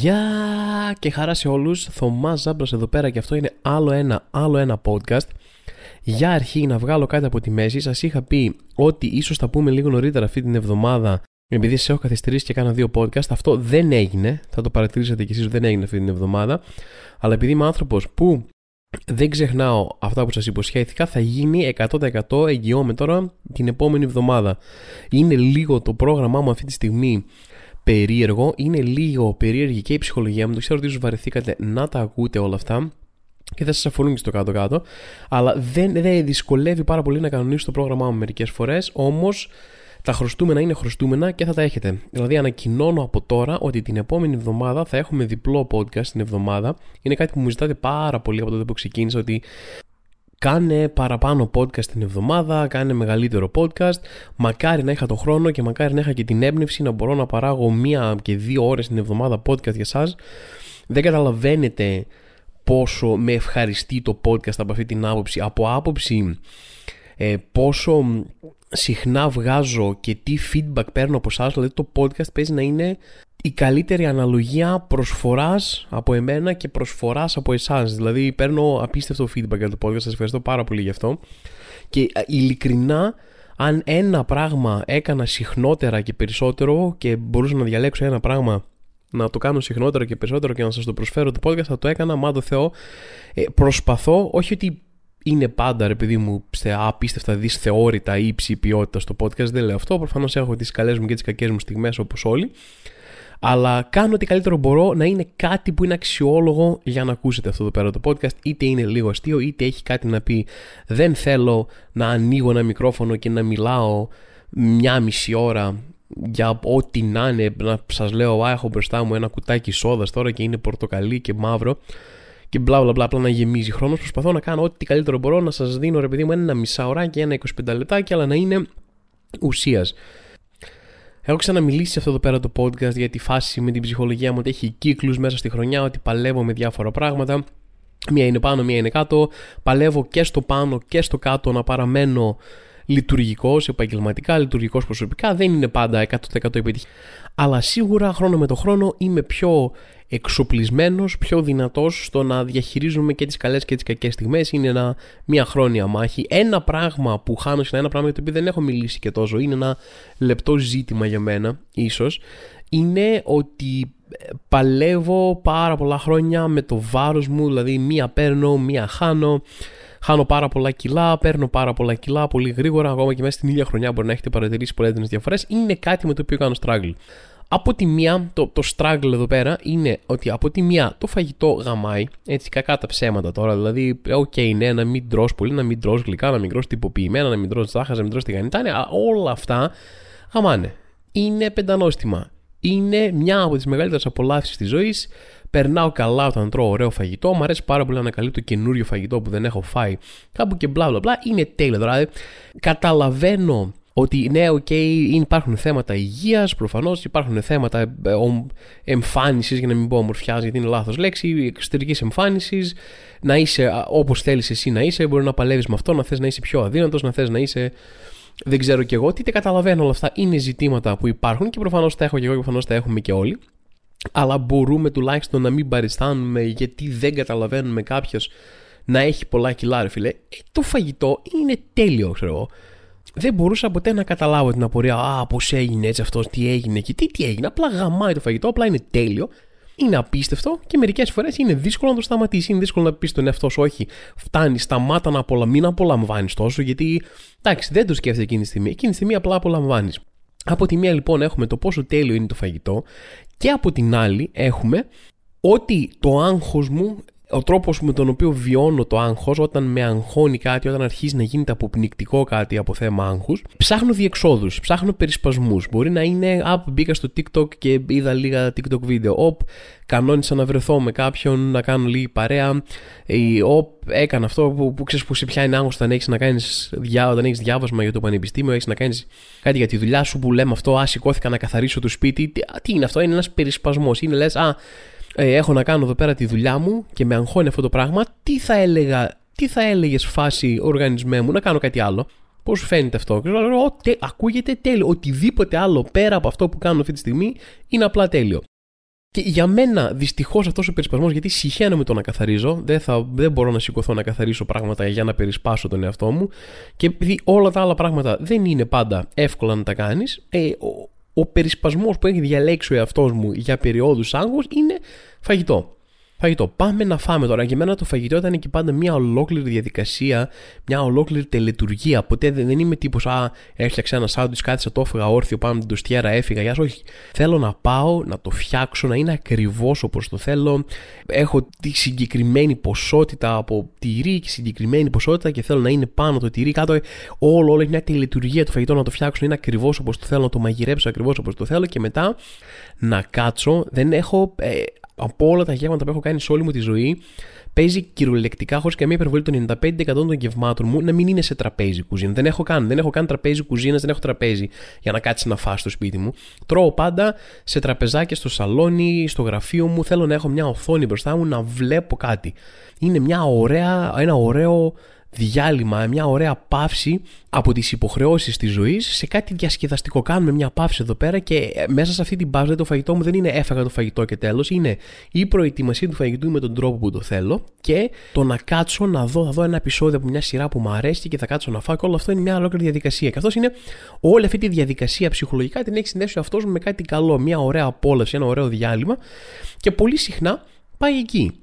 Γεια και χαρά σε όλους, Θωμάς Ζάμπρας εδώ πέρα και αυτό είναι άλλο ένα, άλλο ένα podcast Για αρχή να βγάλω κάτι από τη μέση, σας είχα πει ότι ίσως θα πούμε λίγο νωρίτερα αυτή την εβδομάδα επειδή σε έχω καθυστερήσει και κάνα δύο podcast, αυτό δεν έγινε. Θα το παρατηρήσατε κι εσείς δεν έγινε αυτή την εβδομάδα. Αλλά επειδή είμαι άνθρωπος που δεν ξεχνάω αυτά που σας υποσχέθηκα, θα γίνει 100% εγγυώμαι τώρα την επόμενη εβδομάδα. Είναι λίγο το πρόγραμμά μου αυτή τη στιγμή περίεργο, είναι λίγο περίεργη και η ψυχολογία μου. Το ξέρω ότι βαρεθήκατε να τα ακούτε όλα αυτά και θα σας αφορούν και στο κάτω-κάτω. Αλλά δεν, δεν δυσκολεύει πάρα πολύ να κανονίσω το πρόγραμμά μου μερικές φορές. Όμως τα χρωστούμενα είναι χρωστούμενα και θα τα έχετε. Δηλαδή, ανακοινώνω από τώρα ότι την επόμενη εβδομάδα θα έχουμε διπλό podcast την εβδομάδα. Είναι κάτι που μου ζητάτε πάρα πολύ από τότε που ξεκίνησα ότι Κάνε παραπάνω podcast την εβδομάδα, κάνε μεγαλύτερο podcast. Μακάρι να είχα το χρόνο και μακάρι να είχα και την έμπνευση να μπορώ να παράγω μία και δύο ώρες την εβδομάδα podcast για σας. Δεν καταλαβαίνετε πόσο με ευχαριστεί το podcast από αυτή την άποψη. Από άποψη ε, πόσο συχνά βγάζω και τι feedback παίρνω από εσάς, δηλαδή το podcast παίζει να είναι η καλύτερη αναλογία προσφοράς από εμένα και προσφοράς από εσάς. Δηλαδή παίρνω απίστευτο feedback για το podcast, σας ευχαριστώ πάρα πολύ γι' αυτό. Και ειλικρινά, αν ένα πράγμα έκανα συχνότερα και περισσότερο και μπορούσα να διαλέξω ένα πράγμα να το κάνω συχνότερο και περισσότερο και να σας το προσφέρω το podcast θα το έκανα, μα το Θεό. Ε, προσπαθώ, όχι ότι είναι πάντα ρε παιδί μου σε απίστευτα δυσθεώρητα ύψη ποιότητας στο podcast, δεν λέω αυτό. Προφανώς έχω τις καλές μου και τις κακές μου στιγμές όπως όλοι. Αλλά κάνω ό,τι καλύτερο μπορώ να είναι κάτι που είναι αξιόλογο για να ακούσετε αυτό εδώ πέρα το podcast. Είτε είναι λίγο αστείο, είτε έχει κάτι να πει. Δεν θέλω να ανοίγω ένα μικρόφωνο και να μιλάω μια μισή ώρα για ό,τι να είναι. Να σας λέω, Α, έχω μπροστά μου ένα κουτάκι σόδας τώρα και είναι πορτοκαλί και μαύρο και μπλα μπλα μπλα, απλά να γεμίζει χρόνος. Προσπαθώ να κάνω ό,τι καλύτερο μπορώ να σας δίνω ρε παιδί μου ένα μισάωράκι, ένα 25 λεπτάκι, αλλά να είναι ουσίας. Έχω ξαναμιλήσει σε αυτό εδώ πέρα το podcast για τη φάση με την ψυχολογία μου ότι έχει κύκλους μέσα στη χρονιά, ότι παλεύω με διάφορα πράγματα. Μία είναι πάνω, μία είναι κάτω. Παλεύω και στο πάνω και στο κάτω να παραμένω λειτουργικός, επαγγελματικά, λειτουργικός προσωπικά. Δεν είναι πάντα 100% επιτυχία. Αλλά σίγουρα χρόνο με το χρόνο είμαι πιο εξοπλισμένος, πιο δυνατός στο να διαχειρίζομαι και τις καλές και τις κακές στιγμές. Είναι ένα, μια χρόνια μάχη. Ένα πράγμα που χάνω σε ένα πράγμα για το οποίο δεν έχω μιλήσει και τόσο, είναι ένα λεπτό ζήτημα για μένα, ίσως, είναι ότι παλεύω πάρα πολλά χρόνια με το βάρος μου, δηλαδή μία παίρνω, μία χάνω, χάνω πάρα πολλά κιλά, παίρνω πάρα πολλά κιλά πολύ γρήγορα, ακόμα και μέσα στην ίδια χρονιά μπορεί να έχετε παρατηρήσει πολλές διαφορές, είναι κάτι με το οποίο κάνω struggle. Από τη μία, το, το struggle εδώ πέρα είναι ότι από τη μία το φαγητό γαμάει, έτσι κακά τα ψέματα τώρα. Δηλαδή, ok, okay, ναι, να μην τρως πολύ, να μην τρως γλυκά, να μην τρως τυποποιημένα, να μην τρως ζάχαρη, να μην τρως τηγανιτά. Όλα αυτά γαμάνε. Είναι πεντανόστιμα. Είναι μια από τις μεγαλύτερες απολαύσεις της ζωής. Περνάω καλά όταν τρώω ωραίο φαγητό. Μου αρέσει πάρα πολύ να ανακαλύπτω καινούριο φαγητό που δεν έχω φάει κάπου και μπλα μπλα μπλα. Είναι τέλειο. Δηλαδή, καταλαβαίνω ότι ναι, ok, okay, υπάρχουν θέματα υγείας, προφανώς υπάρχουν θέματα ε, εμφάνισης, για να μην πω ομορφιάς, γιατί είναι λάθος λέξη, εξωτερικής εμφάνισης, να είσαι όπως θέλεις εσύ να είσαι, μπορεί να παλεύεις με αυτό, να θες να είσαι πιο αδύνατος, να θες να είσαι. Δεν ξέρω κι εγώ, τι τα καταλαβαίνω όλα αυτά. Είναι ζητήματα που υπάρχουν και προφανώς τα έχω κι εγώ και προφανώς τα έχουμε και όλοι. Αλλά μπορούμε τουλάχιστον να μην παριστάνουμε γιατί δεν καταλαβαίνουμε κάποιος να έχει πολλά κιλά, ρε φίλε. Ε, το φαγητό είναι τέλειο, ξέρω εγώ δεν μπορούσα ποτέ να καταλάβω την απορία. Α, πώς έγινε έτσι αυτός, τι έγινε εκεί, τι, τι έγινε. Απλά γαμάει το φαγητό, απλά είναι τέλειο. Είναι απίστευτο και μερικές φορές είναι δύσκολο να το σταματήσει. Είναι δύσκολο να πεις στον εαυτό σου, Όχι, φτάνει, σταμάτα να απολαμβάνει, μην απολαμβάνεις τόσο, γιατί εντάξει, δεν το σκέφτεσαι εκείνη τη στιγμή. Εκείνη τη στιγμή απλά απολαμβάνεις. Από τη μία λοιπόν έχουμε το πόσο τέλειο είναι το φαγητό και από την άλλη έχουμε ότι το άγχος μου ο τρόπος με τον οποίο βιώνω το άγχος, όταν με αγχώνει κάτι, όταν αρχίζει να γίνεται αποπνικτικό κάτι από θέμα άγχους, ψάχνω διεξόδους, ψάχνω περισπασμούς. Μπορεί να είναι, Α, μπήκα στο TikTok και είδα λίγα TikTok βίντεο. Οπ, κανόνισα να βρεθώ με κάποιον, να κάνω λίγη παρέα. Ή, οπ, έκανα αυτό που, που ξέρεις που σε πιάνει άγχος όταν έχεις να κάνεις όταν έχεις διάβασμα για το πανεπιστήμιο, έχεις να κάνεις κάτι για τη δουλειά σου που λέμε αυτό, Α, σηκώθηκα να καθαρίσω το σπίτι. Τι, τι είναι αυτό, είναι ένας περισπασμός. Είναι λες, Α, ε, έχω να κάνω εδώ πέρα τη δουλειά μου και με αγχώνει αυτό το πράγμα, τι θα έλεγα, τι θα έλεγες φάση οργανισμέ μου να κάνω κάτι άλλο. Πώς σου φαίνεται αυτό, και λέω, ακούγεται τέλειο. Οτιδήποτε άλλο πέρα από αυτό που κάνω αυτή τη στιγμή είναι απλά τέλειο. Και για μένα, δυστυχώς, αυτός ο περισπασμός, γιατί συχαίνομαι το να καθαρίζω, δεν, θα, δεν μπορώ να σηκωθώ να καθαρίσω πράγματα για να περισπάσω τον εαυτό μου. Και επειδή όλα τα άλλα πράγματα δεν είναι πάντα εύκολα να τα κάνεις, ε, ο, ο περισπασμός που έχει διαλέξει ο εαυτός μου για περιόδους άγχους είναι φαγητό φαγητό. Πάμε να φάμε τώρα. Για μένα το φαγητό ήταν και πάντα μια ολόκληρη διαδικασία, μια ολόκληρη τελετουργία. Ποτέ δεν είμαι τύπος, Α, έφτιαξα ένα σάντουιτς, κάτσα το έφυγα όρθιο πάνω την τοστιέρα, έφυγα. Γεια Όχι. Θέλω να πάω, να το φτιάξω, να είναι ακριβώς όπως το θέλω. Έχω τη συγκεκριμένη ποσότητα από τυρί και συγκεκριμένη ποσότητα και θέλω να είναι πάνω το τυρί, κάτω. Όλο, όλο έχει μια τελετουργία το φαγητό να το φτιάξω, να είναι ακριβώς όπως το θέλω, να το μαγειρέψω ακριβώς όπως το θέλω και μετά να κάτσω. Δεν έχω ε, από όλα τα γεύματα που έχω κάνει σε όλη μου τη ζωή, παίζει κυριολεκτικά χωρίς καμία υπερβολή το 95% των γευμάτων μου να μην είναι σε τραπέζι κουζίνα. Δεν έχω καν, δεν έχω καν τραπέζι κουζίνας, δεν έχω τραπέζι για να κάτσει να φας στο σπίτι μου. Τρώω πάντα σε τραπεζάκια στο σαλόνι, στο γραφείο μου. Θέλω να έχω μια οθόνη μπροστά μου να βλέπω κάτι. Είναι μια ωραία, ένα ωραίο διάλειμμα, μια ωραία παύση από τις υποχρεώσεις της ζωής σε κάτι διασκεδαστικό. Κάνουμε μια παύση εδώ πέρα και ε, μέσα σε αυτή την παύση το φαγητό μου δεν είναι έφαγα το φαγητό και τέλος, είναι η προετοιμασία του φαγητού με τον τρόπο που το θέλω και το να κάτσω να δω, θα δω ένα επεισόδιο από μια σειρά που μου αρέσει και θα κάτσω να φάω και όλο αυτό είναι μια ολόκληρη διαδικασία. Και αυτό είναι όλη αυτή τη διαδικασία ψυχολογικά την έχει συνδέσει ο αυτός μου με κάτι καλό, μια ωραία απόλαυση, ένα ωραίο διάλειμμα και πολύ συχνά πάει εκεί.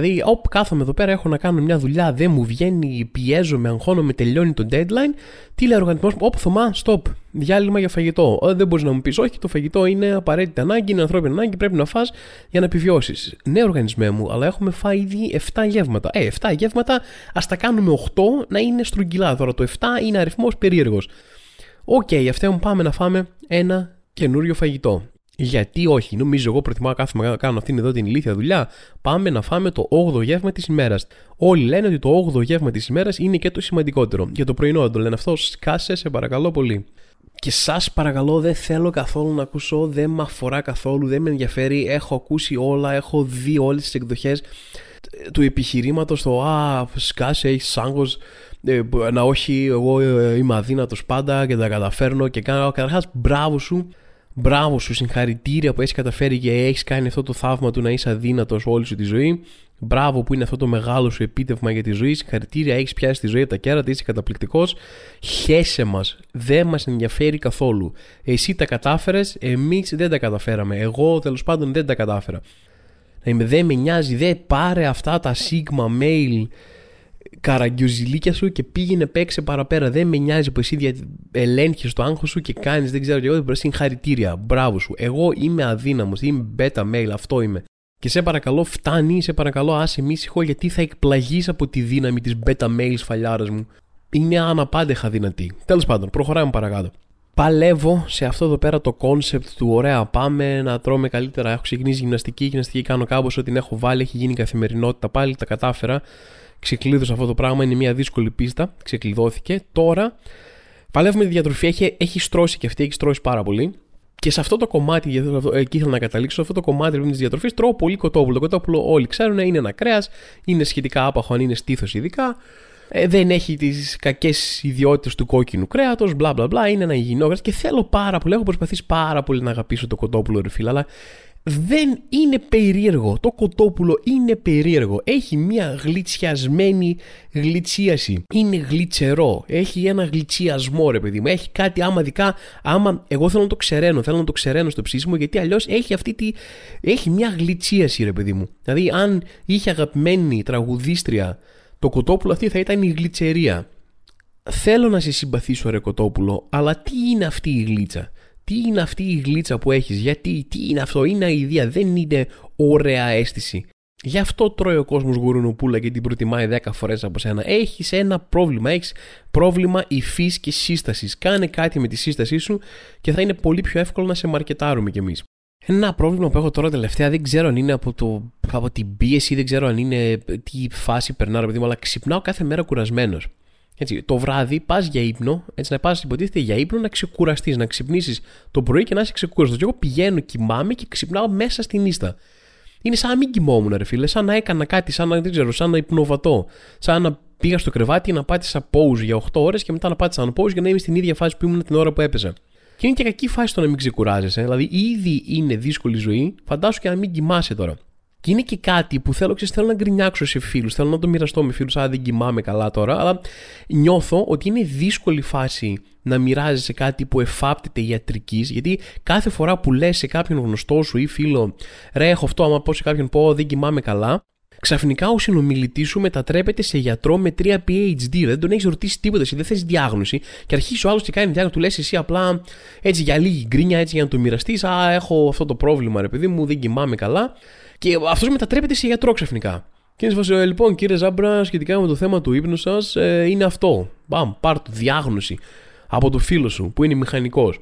Δηλαδή, όπου κάθομαι εδώ πέρα, έχω να κάνω μια δουλειά, δεν μου βγαίνει, πιέζομαι, αγχώνομαι, τελειώνει το deadline. Τι λέει ο οργανισμός μου, Όπου Θωμά, stop. Διάλειμμα για φαγητό. δεν μπορείς να μου πεις, Όχι, το φαγητό είναι απαραίτητη ανάγκη, είναι ανθρώπινη ανάγκη, πρέπει να φας για να επιβιώσεις. Ναι, οργανισμέ μου, αλλά έχουμε φάει ήδη 7 γεύματα. Ε, 7 γεύματα, ας τα κάνουμε 8 να είναι στρογγυλά. Τώρα το 7 είναι αριθμός περίεργος. Ok, okay, μου πάμε να φάμε ένα καινούριο φαγητό. Γιατί όχι, νομίζω εγώ προτιμάω κάθε να κάνω αυτήν εδώ την ηλίθια δουλειά. Πάμε να φάμε το 8ο γεύμα της ημέρας. Όλοι λένε ότι το 8ο γεύμα της ημέρας είναι και το σημαντικότερο. Για το πρωινό δεν το λένε αυτό, σκάσε σε παρακαλώ πολύ. Και σας παρακαλώ, δεν θέλω καθόλου να ακούσω, δεν με αφορά καθόλου, δεν με ενδιαφέρει. Έχω ακούσει όλα, έχω δει όλες τις εκδοχές του επιχειρήματος. Το Α, σκάσε, έχεις άγχος. Ε, να όχι, εγώ ε, είμαι αδύνατος πάντα και τα καταφέρνω και κάνω. Καταρχάς, μπράβο σου Μπράβο σου, συγχαρητήρια που έχεις καταφέρει και έχεις κάνει αυτό το θαύμα του να είσαι αδύνατος όλη σου τη ζωή. Μπράβο που είναι αυτό το μεγάλο σου επίτευγμα για τη ζωή. Συγχαρητήρια, έχεις πιάσει τη ζωή από τα κέρατα, είσαι καταπληκτικός. Χέσε μας. Δεν μας ενδιαφέρει καθόλου. Εσύ τα κατάφερες, εμείς δεν τα καταφέραμε. Εγώ τέλος πάντων δεν τα κατάφερα. Δεν με νοιάζει, δεν πάρε αυτά τα sigma male καραγκιουζιλίκια σου και πήγαινε παίξε παραπέρα. Δεν με νοιάζει που εσύ ελέγχεις το άγχος σου και κάνεις, δεν ξέρω και εγώ, συγχαρητήρια. Μπράβο σου. Εγώ είμαι αδύναμος, είμαι beta male, αυτό είμαι. Και σε παρακαλώ, φτάνει, σε παρακαλώ, άσε ήσυχο γιατί θα εκπλαγείς από τη δύναμη της beta male σφαλιάρα μου. Είναι αναπάντεχα δυνατή. Τέλος πάντων, προχωράμε παρακάτω. Παλεύω σε αυτό εδώ πέρα το concept του ωραία πάμε να τρώμε καλύτερα. Έχω ξεκινήσει γυμναστική, γυμναστική κάνω κάπως ό,τι την έχω βάλει, έχει γίνει καθημερινότητα πάλι, τα κατάφερα ξεκλείδωσε αυτό το πράγμα. Είναι μια δύσκολη πίστα. Ξεκλειδώθηκε. Τώρα παλεύουμε τη διατροφή. Έχει, έχει στρώσει και αυτή, έχει στρώσει πάρα πολύ. Και σε αυτό το κομμάτι, εκεί ήθελα να καταλήξω, σε αυτό το κομμάτι της διατροφής τρώω πολύ κοτόπουλο. Το κοτόπουλο όλοι ξέρουν είναι ένα κρέας, είναι σχετικά άπαχο αν είναι στήθος ειδικά. Ε, δεν έχει τις κακές ιδιότητες του κόκκινου κρέατος, μπλα μπλα μπλα. Είναι ένα υγιεινό και θέλω πάρα πολύ. Έχω προσπαθήσει πάρα πολύ να αγαπήσω το κοτόπουλο, ρε αλλά δεν είναι περίεργο. Το κοτόπουλο είναι περίεργο. Έχει μια γλιτσιασμένη γλιτσίαση. Είναι γλιτσερό. Έχει ένα γλιτσιασμό, ρε παιδί μου. Έχει κάτι άμα δικά. Άμα εγώ θέλω να το ξεραίνω, θέλω να το ξεραίνω στο ψήσιμο γιατί αλλιώς έχει αυτή τη. Έχει μια γλιτσίαση, ρε παιδί μου. Δηλαδή, αν είχε αγαπημένη τραγουδίστρια το κοτόπουλο, αυτή θα ήταν η γλιτσερία. Θέλω να σε συμπαθήσω, ρε κοτόπουλο, αλλά τι είναι αυτή η γλίτσα; Τι είναι αυτή η γλίτσα που έχεις, γιατί, τι είναι αυτό, είναι αηδία, δεν είναι ωραία αίσθηση. Γι' αυτό τρώει ο κόσμος γουρουνοπούλα και την προτιμάει 10 φορές από σένα. Έχεις ένα πρόβλημα. Έχεις πρόβλημα υφή και σύστασης. Κάνε κάτι με τη σύστασή σου και θα είναι πολύ πιο εύκολο να σε μαρκετάρουμε κι εμείς. Ένα πρόβλημα που έχω τώρα τελευταία δεν ξέρω αν είναι από, το, από την πίεση, δεν ξέρω αν είναι τι φάση περνάω, παιδί μου, αλλά ξυπνάω κάθε μέρα κουρασμένος. Έτσι, το βράδυ πας για ύπνο, έτσι να πας υποτίθεται για ύπνο να ξεκουραστείς, να ξυπνήσεις το πρωί και να είσαι ξεκούραστος. Και εγώ πηγαίνω, κοιμάμαι και ξυπνάω μέσα στην ίστα. Είναι σαν να μην κοιμόμουν, ρε φίλε, σαν να έκανα κάτι, σαν να, δεν ξέρω, σαν να υπνοβατώ. Σαν να πήγα στο κρεβάτι να πάτησα pause για 8 ώρες και μετά να πάτησα pause για να είμαι στην ίδια φάση που ήμουν την ώρα που έπαιζα. Και είναι και κακή φάση το να μην ξεκουράζεσαι. Δηλαδή, ήδη είναι δύσκολη ζωή, φαντάσου και να μην κοιμάσαι τώρα. Και είναι και κάτι που θέλω, ξέρεις, θέλω να γκρινιάξω σε φίλους, θέλω να το μοιραστώ με φίλους. Α, δεν κοιμάμαι καλά τώρα, αλλά νιώθω ότι είναι δύσκολη φάση να μοιράζεσαι κάτι που εφάπτεται ιατρικής, γιατί κάθε φορά που λες σε κάποιον γνωστό σου ή φίλο, ρε, έχω αυτό, άμα πω σε κάποιον πω, δεν κοιμάμαι καλά, ξαφνικά ο συνομιλητής σου μετατρέπεται σε γιατρό με 3 PhD. Δεν τον έχεις ρωτήσει τίποτα, εσύ δεν θες διάγνωση. Και αρχίσει ο άλλος και κάνει διάγνωση, του λες εσύ απλά έτσι για λίγη γκρίνια, έτσι για να το μοιραστείς. Α, έχω αυτό το πρόβλημα, ρε παιδί μου, δεν κοιμάμαι καλά. Και αυτός μετατρέπεται σε γιατρό ξαφνικά. Και είναι σε λοιπόν, κύριε Ζάμπρα, σχετικά με το θέμα του ύπνου σας, ε, είναι αυτό. Μπαμ, πάρ το διάγνωση από το φίλο σου που είναι μηχανικός.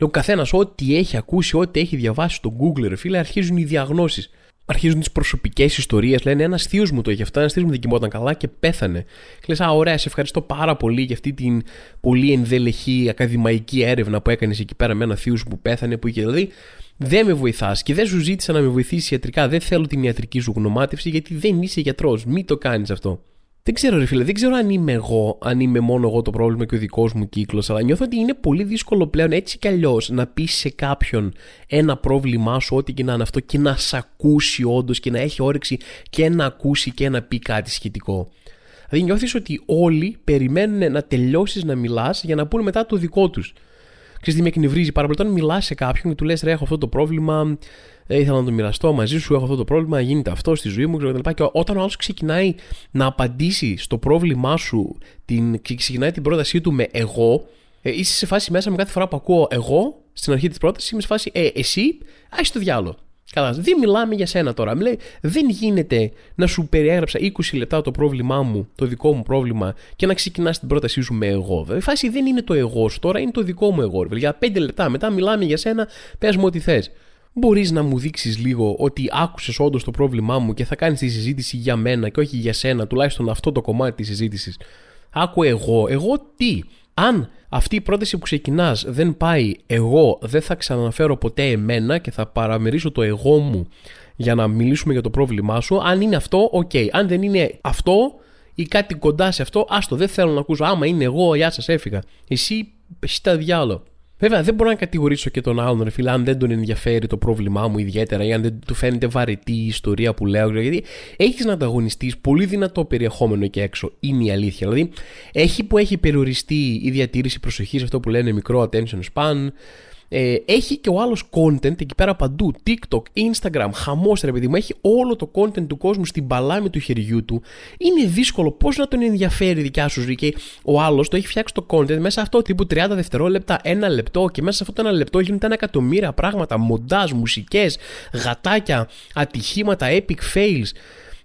Ο καθένας, ό,τι έχει ακούσει, ό,τι έχει διαβάσει στο Google, ρε φίλε, αρχίζουν οι διαγνώσεις. Αρχίζουν τις προσωπικές ιστορίες. Λένε ένας θείος μου το είχε αυτό, ένας θείος μου δεν κοιμόταν καλά και πέθανε. Και λες, Α, ωραία, σε ευχαριστώ πάρα πολύ για αυτή την πολύ ενδελεχή ακαδημαϊκή έρευνα που έκανες εκεί πέρα με ένα θείος που πέθανε, που είχε δηλαδή δεν με βοηθάς και δεν σου ζήτησα να με βοηθήσεις ιατρικά. Δεν θέλω την ιατρική σου γνωμάτευση γιατί δεν είσαι γιατρός. Μην το κάνεις αυτό. Δεν ξέρω, ρε φίλε, δεν ξέρω αν είμαι εγώ, αν είμαι μόνο εγώ το πρόβλημα και ο δικός μου κύκλος, αλλά νιώθω ότι είναι πολύ δύσκολο πλέον έτσι κι αλλιώς να πεις σε κάποιον ένα πρόβλημά σου, ό,τι και να είναι αυτό, και να σε ακούσει όντως και να έχει όρεξη και να ακούσει και να πει κάτι σχετικό. Δηλαδή νιώθεις ότι όλοι περιμένουν να τελειώσεις να μιλάς για να πούνε μετά το δικό τους. Ξέρεις τι με εκνευρίζει πάρα πολύ. Όταν μιλάς σε κάποιον και του λες: Ρε, έχω αυτό το πρόβλημα, ε, ήθελα να το μοιραστώ μαζί σου, έχω αυτό το πρόβλημα, γίνεται αυτό στη ζωή μου κτλ. Και όταν ο άλλος ξεκινάει να απαντήσει στο πρόβλημά σου, την, ξεκινάει την πρότασή του με εγώ, ε, είσαι σε φάση μέσα με κάθε φορά που ακούω εγώ στην αρχή της πρότασης, είμαι σε φάση ε, εσύ, άχι το διάλογο. Καλά, δεν μιλάμε για σένα τώρα. Μιλάει, δεν γίνεται να σου περιέγραψα 20 λεπτά το πρόβλημά μου, το δικό μου πρόβλημα, και να ξεκινάς την πρότασή σου με εγώ. Η φάση δεν είναι το εγώ σου τώρα, είναι το δικό μου εγώ. Για 5 λεπτά μετά μιλάμε για σένα, πες μου ό,τι θες. Μπορείς να μου δείξεις λίγο ότι άκουσες όντως το πρόβλημά μου και θα κάνεις τη συζήτηση για μένα και όχι για σένα, τουλάχιστον αυτό το κομμάτι της συζήτησης. Άκου εγώ, εγώ τι; Αν αυτή η πρόταση που ξεκινάς δεν πάει, εγώ δεν θα ξαναφέρω ποτέ εμένα και θα παραμερίσω το εγώ μου για να μιλήσουμε για το πρόβλημά σου. Αν είναι αυτό, οκ. Αν δεν είναι αυτό ή κάτι κοντά σε αυτό, άστο, δεν θέλω να ακούσω. Άμα είναι εγώ, γεια σας, έφυγα. Εσύ, εσύ τα διάλογο. Βέβαια, δεν μπορώ να κατηγορήσω και τον άλλον, ρε φίλε, αν δεν τον ενδιαφέρει το πρόβλημά μου ιδιαίτερα ή αν δεν του φαίνεται βαρετή η ιστορία που λέω. Γιατί έχεις να ανταγωνιστείς πολύ δυνατό περιεχόμενο εκεί έξω. Είναι η αλήθεια. Δηλαδή, έχει που έχει περιοριστεί η διατήρηση προσοχής, αυτό που λένε μικρό attention span. Ε, έχει και ο άλλος content εκεί πέρα παντού. TikTok, Instagram, χαμός ρε παιδί μου. Έχει όλο το content του κόσμου στην παλάμη του χεριού του. Είναι δύσκολο πώς να τον ενδιαφέρει η δικιά σου ζωή. Και ο άλλος το έχει φτιάξει το content μέσα αυτό τύπου 30 δευτερόλεπτα, ένα λεπτό. Και μέσα σε αυτό το ένα λεπτό γίνονται ένα εκατομμύρια πράγματα. Μοντάζ, μουσικές, γατάκια, ατυχήματα, epic fails.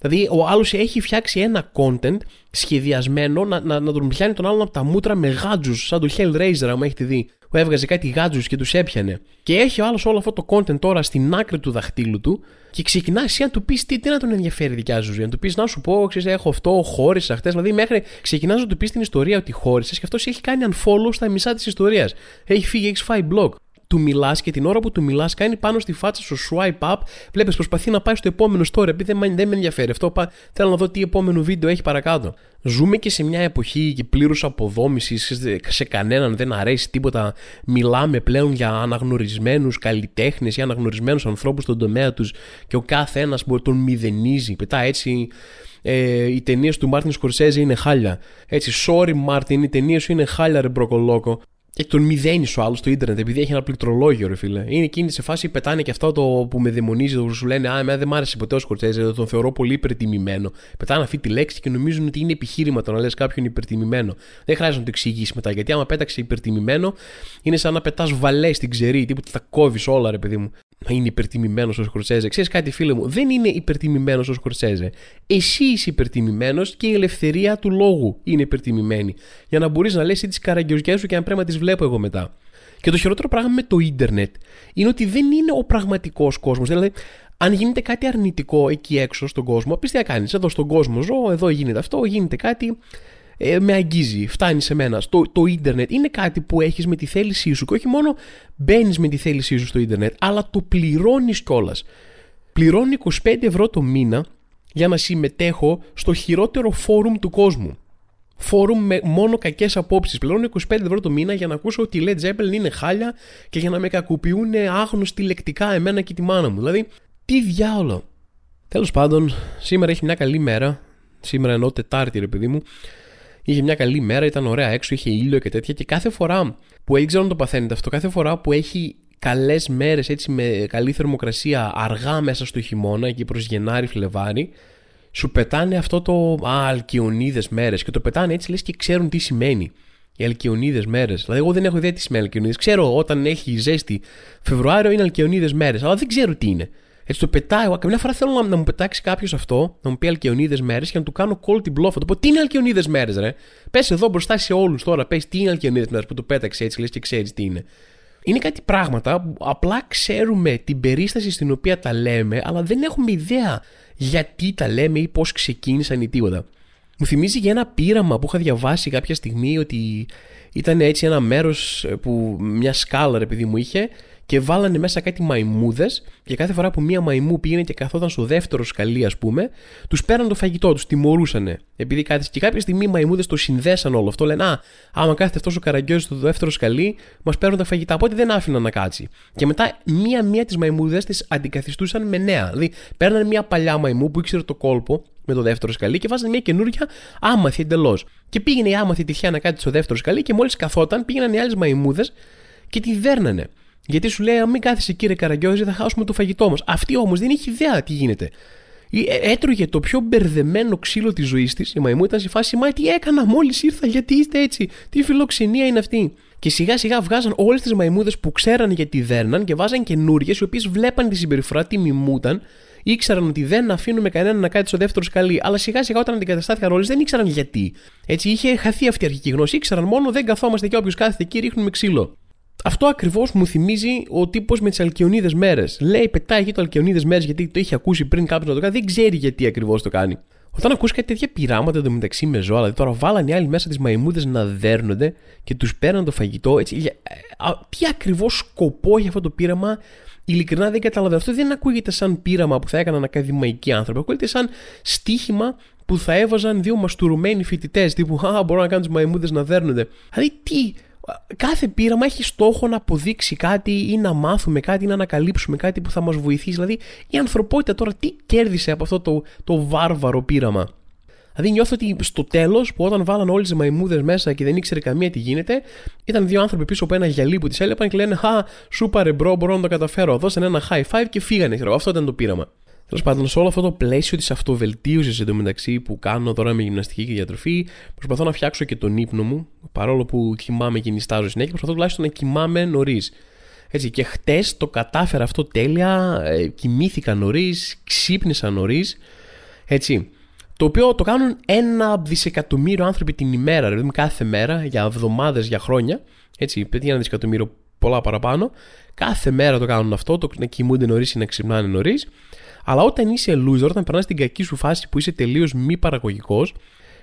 Δηλαδή, ο άλλος έχει φτιάξει ένα content σχεδιασμένο να, να, να τον πιάνει τον άλλον από τα μούτρα με γάτζους, σαν το Hellraiser, αν έχετε δει που έβγαζε κάτι γάτζους και τους έπιανε. Και έχει ο άλλος όλο αυτό το content τώρα στην άκρη του δαχτύλου του και ξεκινά εσύ να του πεις τι, τι να τον ενδιαφέρει η δικιά σου ζωή. Να του πεις να σου πω, ξέρεις, έχω αυτό, χώρισα χτε. Δηλαδή μέχρι ξεκινάς να του πεις την ιστορία ότι χώρισες και αυτός έχει κάνει unfollow στα μισά της ιστορίας. Έχει φύγει, έχει φάει blog του μιλάς και την ώρα που του μιλάς κάνει πάνω στη φάτσα σου swipe up. Βλέπεις, προσπαθεί να πάει στο επόμενο story. Επειδή δεν, δεν με ενδιαφέρει αυτό, θέλω να δω τι επόμενο βίντεο έχει παρακάτω. Ζούμε και σε μια εποχή και πλήρους αποδόμησης, σε κανέναν δεν αρέσει τίποτα. Μιλάμε πλέον για αναγνωρισμένους καλλιτέχνες ή αναγνωρισμένους ανθρώπους στον τομέα τους και ο κάθε ένας μπορεί τον μηδενίζει. Πετά έτσι ε, οι ταινίες του Μάρτιν Σκορσέζε είναι χάλια. Έτσι, sorry Μάρτιν, οι ταινίες σου είναι χάλια, ρε μπροκολόκο και τον μηδένει ο άλλος στο Ιντερνετ επειδή έχει ένα πληκτρολόγιο, ρε φίλε. Είναι εκείνη σε φάση πετάνε και αυτό το που με δαιμονίζει, που σου λένε Α, εμένα δεν μ' άρεσε ποτέ ο Σκορτσέζε, τον θεωρώ πολύ υπερτιμημένο. Πετάνε αυτή τη λέξη και νομίζουν ότι είναι επιχείρημα το να λες κάποιον υπερτιμημένο. Δεν χρειάζεται να το εξηγήσεις μετά, γιατί άμα πέταξε υπερτιμημένο, είναι σαν να πετάς βαλές στην ξερή, τύπου θα κόβεις όλα, ρε παιδί μου να είναι υπερτιμημένος ο Σκορσέζε. Ξέρεις κάτι, φίλε μου, δεν είναι υπερτιμημένος ο Σκορσέζε. Εσύ είσαι υπερτιμημένος και η ελευθερία του λόγου είναι υπερτιμημένη. Για να μπορείς να λες τις καραγκιόζιέ σου και αν πρέπει να τις βλέπω εγώ μετά. Και το χειρότερο πράγμα με το ίντερνετ είναι ότι δεν είναι ο πραγματικός κόσμος. Δηλαδή, αν γίνεται κάτι αρνητικό εκεί έξω στον κόσμο, πεις τι κάνεις. Εδώ στον κόσμο ζω, εδώ γίνεται αυτό, γίνεται κάτι ε, με αγγίζει, φτάνει σε μένα. Το, το ίντερνετ είναι κάτι που έχεις με τη θέλησή σου και όχι μόνο μπαίνεις με τη θέλησή σου στο ίντερνετ, αλλά το πληρώνεις κιόλας. Πληρώνει 25 ευρώ το μήνα για να συμμετέχω στο χειρότερο φόρουμ του κόσμου. φόρουμ με μόνο κακές απόψεις. Πληρώνω 25 ευρώ το μήνα για να ακούσω ότι η Led Zeppelin είναι χάλια και για να με κακοποιούν άγνωστοι λεκτικά εμένα και τη μάνα μου. Δηλαδή, τι διάολο. Τέλος πάντων, σήμερα έχει μια καλή μέρα. Σήμερα εννοώ Τετάρτη, ρε παιδί μου. Είχε μια καλή μέρα, ήταν ωραία έξω, είχε ήλιο και τέτοια. Και κάθε φορά που δεν ξέρω αν το παθαίνετε αυτό, κάθε φορά που έχει καλές μέρες έτσι με καλή θερμοκρασία αργά μέσα στο χειμώνα, εκεί προς Γενάρη, Φλεβάρι, σου πετάνε αυτό το Α, αλκιονίδες μέρες. Και το πετάνε έτσι λες και ξέρουν τι σημαίνει. Οι αλκιονίδες μέρες. Δηλαδή, εγώ δεν έχω ιδέα τι σημαίνει αλκιονίδες. Ξέρω όταν έχει ζέστη Φεβρουάριο είναι αλκιονίδες μέρες, αλλά δεν ξέρω τι είναι. Έτσι το πετάω. Καμιά φορά θέλω να, μου πετάξει κάποιος αυτό, να μου πει Αλκιονίδες μέρες και να του κάνω call την bluff. Το πω τι είναι Αλκιονίδες μέρες, ρε; Πες εδώ μπροστά σε όλους τώρα, πες τι είναι Αλκιονίδες μέρες που το πέταξε έτσι, λες και ξέρεις τι είναι. Είναι κάτι πράγματα που απλά ξέρουμε την περίσταση στην οποία τα λέμε, αλλά δεν έχουμε ιδέα γιατί τα λέμε ή πώς ξεκίνησαν ή τίποτα. Μου θυμίζει για ένα πείραμα που είχα διαβάσει κάποια στιγμή ότι ήταν έτσι ένα μέρος που μια σκάλα επειδή μου είχε και βάλανε μέσα κάτι μαϊμούδες και κάθε φορά που μία μαϊμού πήγαινε και καθόταν στο δεύτερο σκαλί, ας πούμε, τους πέραν το φαγητό, τους τιμωρούσαν. Επειδή κάτι και κάποια στιγμή οι μαϊμούδες το συνδέσαν όλο αυτό. Λένε Α, άμα κάθεται αυτός ο καραγκιόζης στο δεύτερο σκαλί, μας παίρνουν τα φαγητά. Οπότε δεν άφηναν να κάτσει. Και μετά μία-μία τις μαϊμούδες τις αντικαθιστούσαν με νέα. Δηλαδή παίρνανε μία παλιά μαϊμού που ήξερε το κόλπο με το δεύτερο σκαλί και βάζανε μια καινούργια άμαθη εντελώς. Και πήγαινε η άμαθη τυχαία να κάτσει στο δεύτερο σκαλί και μόλις καθόταν πήγαιναν οι άλλες μαϊμούδες και τη δέρνανε. Γιατί σου λέει, αν μην κάθεσαι κύριε Καραγκιόζη, θα χάσουμε το φαγητό μας. Αυτή όμως δεν είχε ιδέα τι γίνεται. Ε, έτρωγε το πιο μπερδεμένο ξύλο της ζωής της. Η μαϊμού ήταν σε φάση, Μα τι έκανα μόλις ήρθα, γιατί είστε έτσι, τι φιλοξενία είναι αυτή; Και σιγά σιγά βγάζαν όλες τις μαϊμούδες που ξέραν γιατί δέρναν και βάζαν καινούριες, οι οποίες βλέπαν τη συμπεριφορά, τι μιμούταν, ήξεραν ότι δεν αφήνουμε κανέναν να κάτσει στο δεύτερο σκαλί. Αλλά σιγά σιγά όταν αντικαταστάθηκαν όλες δεν ήξεραν γιατί. Έτσι είχε χαθεί αυτή η αρχική γνώση. Ήξεραν μόνο δεν καθόμαστε και όποιος κάθεται εκεί ρίχνουμε ξύλο. Αυτό ακριβώς μου θυμίζει ο τύπος με τις Αλκιονίδες μέρες. Λέει, πετάει εκεί το Αλκιονίδες μέρες γιατί το έχει ακούσει πριν κάποιος να το κάνει, δεν ξέρει γιατί ακριβώς το κάνει. Όταν ακούσει κάτι τέτοια πειράματα εντωμεταξύ με ζώα, δηλαδή τώρα βάλανε οι άλλοι μέσα τις μαϊμούδες να δέρνονται και τους παίρνουν το φαγητό, έτσι. Για, τι ακριβώς σκοπό έχει αυτό το πείραμα, ειλικρινά δεν καταλαβαίνω. Αυτό δεν ακούγεται σαν πείραμα που θα έκαναν ακαδημαϊκοί άνθρωποι. Ακούγεται σαν στίχημα που θα έβαζαν δύο μαστουρωμένοι φοιτητές. Τύπου, Α, μπορώ να κάνω τις μαϊμούδες να δέρνονται. Δηλαδή, τι, κάθε πείραμα έχει στόχο να αποδείξει κάτι ή να μάθουμε κάτι ή να ανακαλύψουμε κάτι που θα μας βοηθήσει. Δηλαδή η ανθρωπότητα τώρα τι κέρδισε από αυτό το, το βάρβαρο πείραμα; Δηλαδή νιώθω ότι στο τέλος, που όταν βάλαν όλες τις μαϊμούδες μέσα και δεν ήξερε καμία τι γίνεται, ήταν δύο άνθρωποι πίσω από ένα γυαλί που τις έλεγαν και λένε Χα, σου 'πα ρε bro, μπορώ να το καταφέρω. Δώσανε ένα high five και φύγανε. Αυτό ήταν το πείραμα. Τέλος πάντων, σε όλο αυτό το πλαίσιο της αυτοβελτίωσης εντωμεταξύ που κάνω τώρα με γυμναστική και διατροφή, προσπαθώ να φτιάξω και τον ύπνο μου, παρόλο που κοιμάμαι και νυστάζω συνέχεια, προσπαθώ τουλάχιστον να κοιμάμαι νωρίς. Έτσι, και χτες το κατάφερα αυτό τέλεια, ε, κοιμήθηκα νωρίς, ξύπνησα νωρίς. Έτσι. Το οποίο το κάνουν ένα δισεκατομμύριο άνθρωποι την ημέρα, δηλαδή κάθε μέρα, για εβδομάδες, για χρόνια. Έτσι, πετύχει ένα δισεκατομμύριο πολλά παραπάνω. Κάθε μέρα το κάνουν αυτό, το να κοιμούνται νωρίς ή να ξυπνάνε νωρίς. Αλλά όταν είσαι loser, όταν περνάς την κακή σου φάση που είσαι τελείως μη παραγωγικός,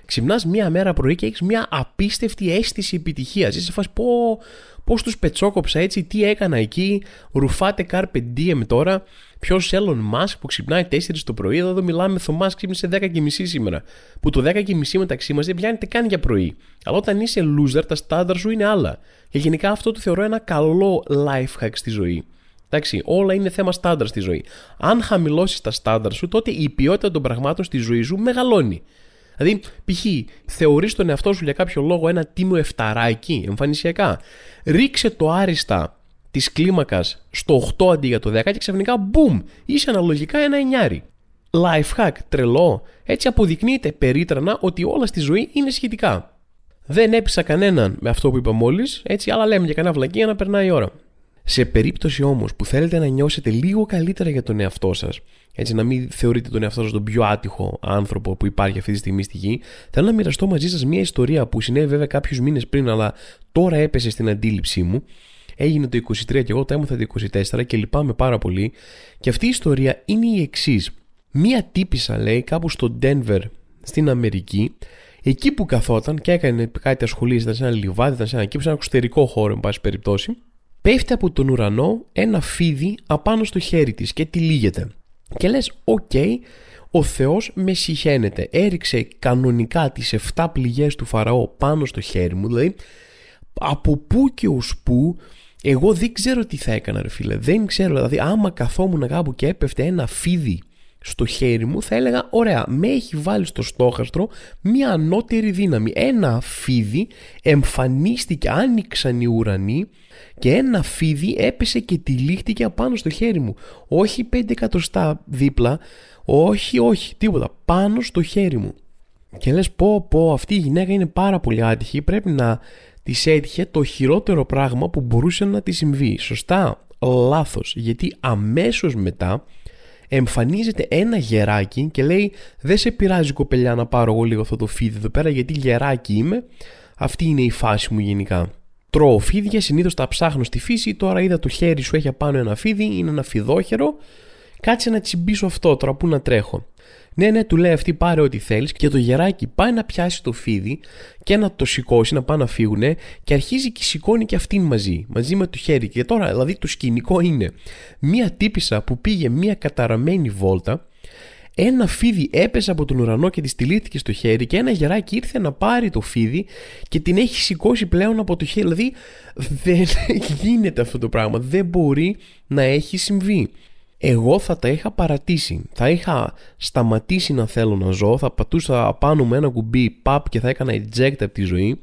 ξυπνάς μία μέρα πρωί και έχεις μία απίστευτη αίσθηση επιτυχίας. Είσαι σε φάση πω, πώς τους πετσόκοψα έτσι, τι έκανα εκεί, ρουφάτε carpe diem τώρα. Ποιος Elon Musk που ξυπνάει 4 το πρωί, εδώ, εδώ μιλάμε, Θωμά ξύπνησε 10 και μισή σήμερα. Που το 10 και μισή μεταξύ μας δεν πιάνεται καν για πρωί. Αλλά όταν είσαι loser, τα στάνταρ σου είναι άλλα. Και γενικά αυτό το θεωρώ ένα καλό life hack στη ζωή. Εντάξει, όλα είναι θέμα στάνταρ στη ζωή. Αν χαμηλώσεις τα στάνταρ σου, τότε η ποιότητα των πραγμάτων στη ζωή σου μεγαλώνει. Δηλαδή, π.χ., θεωρείς τον εαυτό σου για κάποιο λόγο ένα τίμιο εφταράκι εμφανισιακά. Ρίξε το άριστα της κλίμακας στο 8 αντί για το 10 και ξαφνικά μπούμ, είσαι αναλογικά ένα εννιάρι. Life hack, τρελό. Έτσι αποδεικνύεται περίτρανα ότι όλα στη ζωή είναι σχετικά. Δεν έπεισα κανέναν με αυτό που είπα μόλις, έτσι, αλλά λέμε για κανένα βλακία να περνάει η ώρα. Σε περίπτωση όμως που θέλετε να νιώσετε λίγο καλύτερα για τον εαυτό σας, έτσι να μην θεωρείτε τον εαυτό σας τον πιο άτυχο άνθρωπο που υπάρχει αυτή τη στιγμή στη γη, θέλω να μοιραστώ μαζί σας μια ιστορία που συνέβη βέβαια κάποιους μήνες πριν, αλλά τώρα έπεσε στην αντίληψή μου. Έγινε το 23 και εγώ το έμαθα το 24 και λυπάμαι πάρα πολύ. Και αυτή η ιστορία είναι η εξής. Μία τύπησα λέει κάπου στο Denver στην Αμερική, εκεί που καθόταν και έκανε κάτι ασχολήσει, ήταν σε ένα λιβάδι, ήταν σε ένα κήπο, σε ένα εξωτερικό χώρο, εν πάση περιπτώσει, πέφτει από τον ουρανό ένα φίδι απάνω στο χέρι της και τη λύγεται. Και λες, οκ, ο Θεός με συχαίνεται. Έριξε κανονικά τις 7 πληγές του Φαραώ πάνω στο χέρι μου, δηλαδή από πού και ως πού εγώ δεν ξέρω τι θα έκανα ρε φίλε. Δεν ξέρω, δηλαδή άμα καθόμουν κάπου και έπεφτε ένα φίδι στο χέρι μου θα έλεγα ωραία με έχει βάλει στο στόχαστρο μια ανώτερη δύναμη. Ένα φίδι εμφανίστηκε άνοιξαν οι ουρανοί και ένα φίδι έπεσε και τυλίχτηκε απάνω στο χέρι μου. Όχι πέντε εκατοστά δίπλα όχι όχι τίποτα πάνω στο χέρι μου. Και λες πω πω αυτή η γυναίκα είναι πάρα πολύ άτυχη πρέπει να της έτυχε το χειρότερο πράγμα που μπορούσε να της συμβεί. Σωστά λάθος γιατί αμέσως μετά εμφανίζεται ένα γεράκι και λέει δεν σε πειράζει κοπελιά να πάρω εγώ λίγο αυτό το φίδι εδώ πέρα γιατί γεράκι είμαι. Αυτή είναι η φάση μου γενικά. Τρώω φίδια συνήθως τα ψάχνω στη φύση. Τώρα είδα το χέρι σου έχει απάνω ένα φίδι είναι ένα φιδόχερο κάτσε να τσιμπήσω αυτό τώρα που να τρέχω ναι, ναι, του λέει αυτή πάρε ό,τι θέλεις και το γεράκι πάει να πιάσει το φίδι και να το σηκώσει, να πάνε να φύγουνε και αρχίζει και σηκώνει και αυτήν μαζί, μαζί με το χέρι. Και τώρα δηλαδή το σκηνικό είναι μία τύπησα που πήγε μία καταραμένη βόλτα, ένα φίδι έπεσε από τον ουρανό και τη στυλίθηκε στο χέρι και ένα γεράκι ήρθε να πάρει το φίδι και την έχει σηκώσει πλέον από το χέρι. Δηλαδή δεν γίνεται αυτό το πράγμα. Δεν μπορεί να έχει συμβεί εγώ θα τα είχα παρατήσει. Θα είχα σταματήσει να θέλω να ζω, θα πατούσα πάνω με ένα κουμπί παπ και θα έκανα eject από τη ζωή.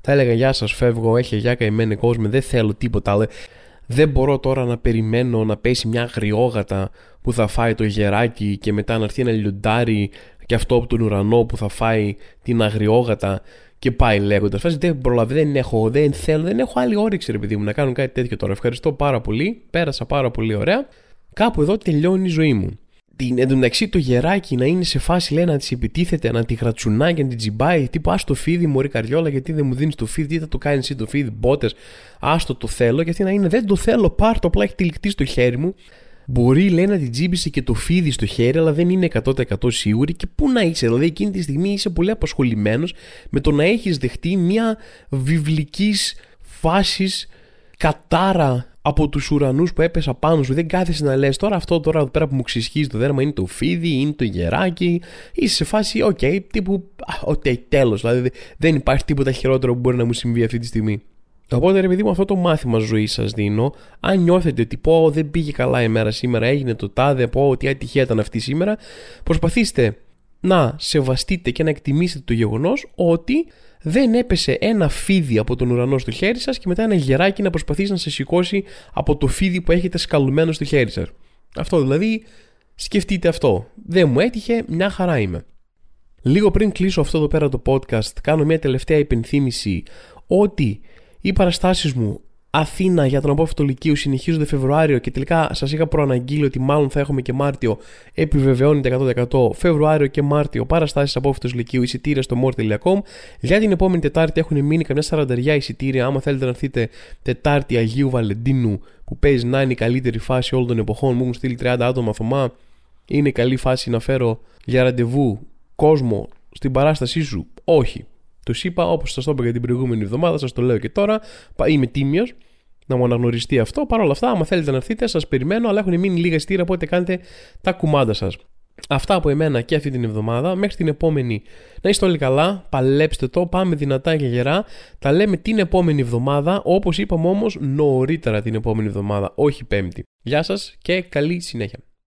Θα έλεγα γεια σας φεύγω, έχει γεια καημένη κόσμο, δεν θέλω τίποτα άλλο. Δεν μπορώ τώρα να περιμένω να πέσει μια αγριόγατα που θα φάει το γεράκι και μετά να έρθει ένα λιοντάρι και αυτό από τον ουρανό που θα φάει την αγριόγατα και πάει λέγοντας. Φάση δεν προλαβαίνω, δεν έχω, δεν θέλω, δεν έχω άλλη όρεξη ρε παιδί μου να κάνω κάτι τέτοιο τώρα. Ευχαριστώ πάρα πολύ. Πέρασα πάρα πολύ ωραία. Κάπου εδώ τελειώνει η ζωή μου. Την, εν τω μεταξύ το γεράκι να είναι σε φάση λέει να της επιτίθεται, να τη γρατσουνάει και να την τζιμπάει. Τύπου ας το φίδι, Μωρή καριόλα, γιατί δεν μου δίνεις το φίδι, τι θα το κάνεις εσύ το φίδι, μπότες. Άστο το θέλω, και αυτή να είναι δεν το θέλω, πάρ το, απλά έχει τυλιχτεί στο χέρι μου. Μπορεί λέει να την τσίμπησε και το φίδι στο χέρι, αλλά δεν είναι 100% σίγουρη. Και πού να είσαι, δηλαδή εκείνη τη στιγμή είσαι πολύ απασχολημένος με το να έχεις δεχτεί μια βιβλικής φάσης κατάρα από τους ουρανούς που έπεσε πάνω σου. Δεν κάθεσαι να λες τώρα αυτό τώρα εδώ πέρα που μου ξεσχίζει το δέρμα είναι το φίδι, είναι το γεράκι. Είσαι σε φάση, ok, okay, τύπου. Ok, okay, τέλος. Δηλαδή δεν υπάρχει τίποτα χειρότερο που μπορεί να μου συμβεί αυτή τη στιγμή. Οπότε ρε παιδί μου, αυτό το μάθημα ζωής σας δίνω. Αν νιώθετε ότι πω δεν πήγε καλά η μέρα σήμερα, έγινε το τάδε, πω ότι ατυχία ήταν αυτή σήμερα, προσπαθήστε να σεβαστείτε και να εκτιμήσετε το γεγονός ότι δεν έπεσε ένα φίδι από τον ουρανό στο χέρι σας και μετά ένα γεράκι να προσπαθήσει να σε σηκώσει από το φίδι που έχετε σκαλουμένο στο χέρι σας. Αυτό δηλαδή, σκεφτείτε αυτό. Δεν μου έτυχε, μια χαρά είμαι. Λίγο πριν κλείσω αυτό εδώ πέρα το podcast, κάνω μια τελευταία υπενθύμηση ότι οι παραστάσεις μου Αθήνα για τον απόφυτο Λυκείου συνεχίζονται Φεβρουάριο και τελικά σας είχα προαναγγείλει ότι μάλλον θα έχουμε και Μάρτιο. Επιβεβαιώνεται 100% Φεβρουάριο και Μάρτιο παραστάσεις απόφυτος Λυκείου εισιτήρια στο more.com. Για την επόμενη Τετάρτη έχουν μείνει καμιά σαρανταριά εισιτήρια. Άμα θέλετε να έρθετε Τετάρτη Αγίου Βαλεντίνου που παίζει να είναι η καλύτερη φάση όλων των εποχών. Μου έχουν στείλει 30 άτομα Θωμά. Είναι καλή φάση να φέρω για ραντεβού κόσμο στην παράστασή σου; Όχι. Του είπα, όπως σας το είπα για την προηγούμενη εβδομάδα, σας το λέω και τώρα. Είμαι τίμιος να μου αναγνωριστεί αυτό. Παρ' όλα αυτά, άμα θέλετε να έρθετε, σας περιμένω, αλλά έχουν μείνει λίγα στήρα, οπότε κάντε τα κουμάντα σας. Αυτά από εμένα και αυτή την εβδομάδα. Μέχρι την επόμενη να είστε όλοι καλά, παλέψτε το, πάμε δυνατά και γερά. Τα λέμε την επόμενη εβδομάδα, όπως είπαμε όμως νωρίτερα την επόμενη εβδομάδα, όχι πέμπτη. Γεια σας και καλή συνέχεια.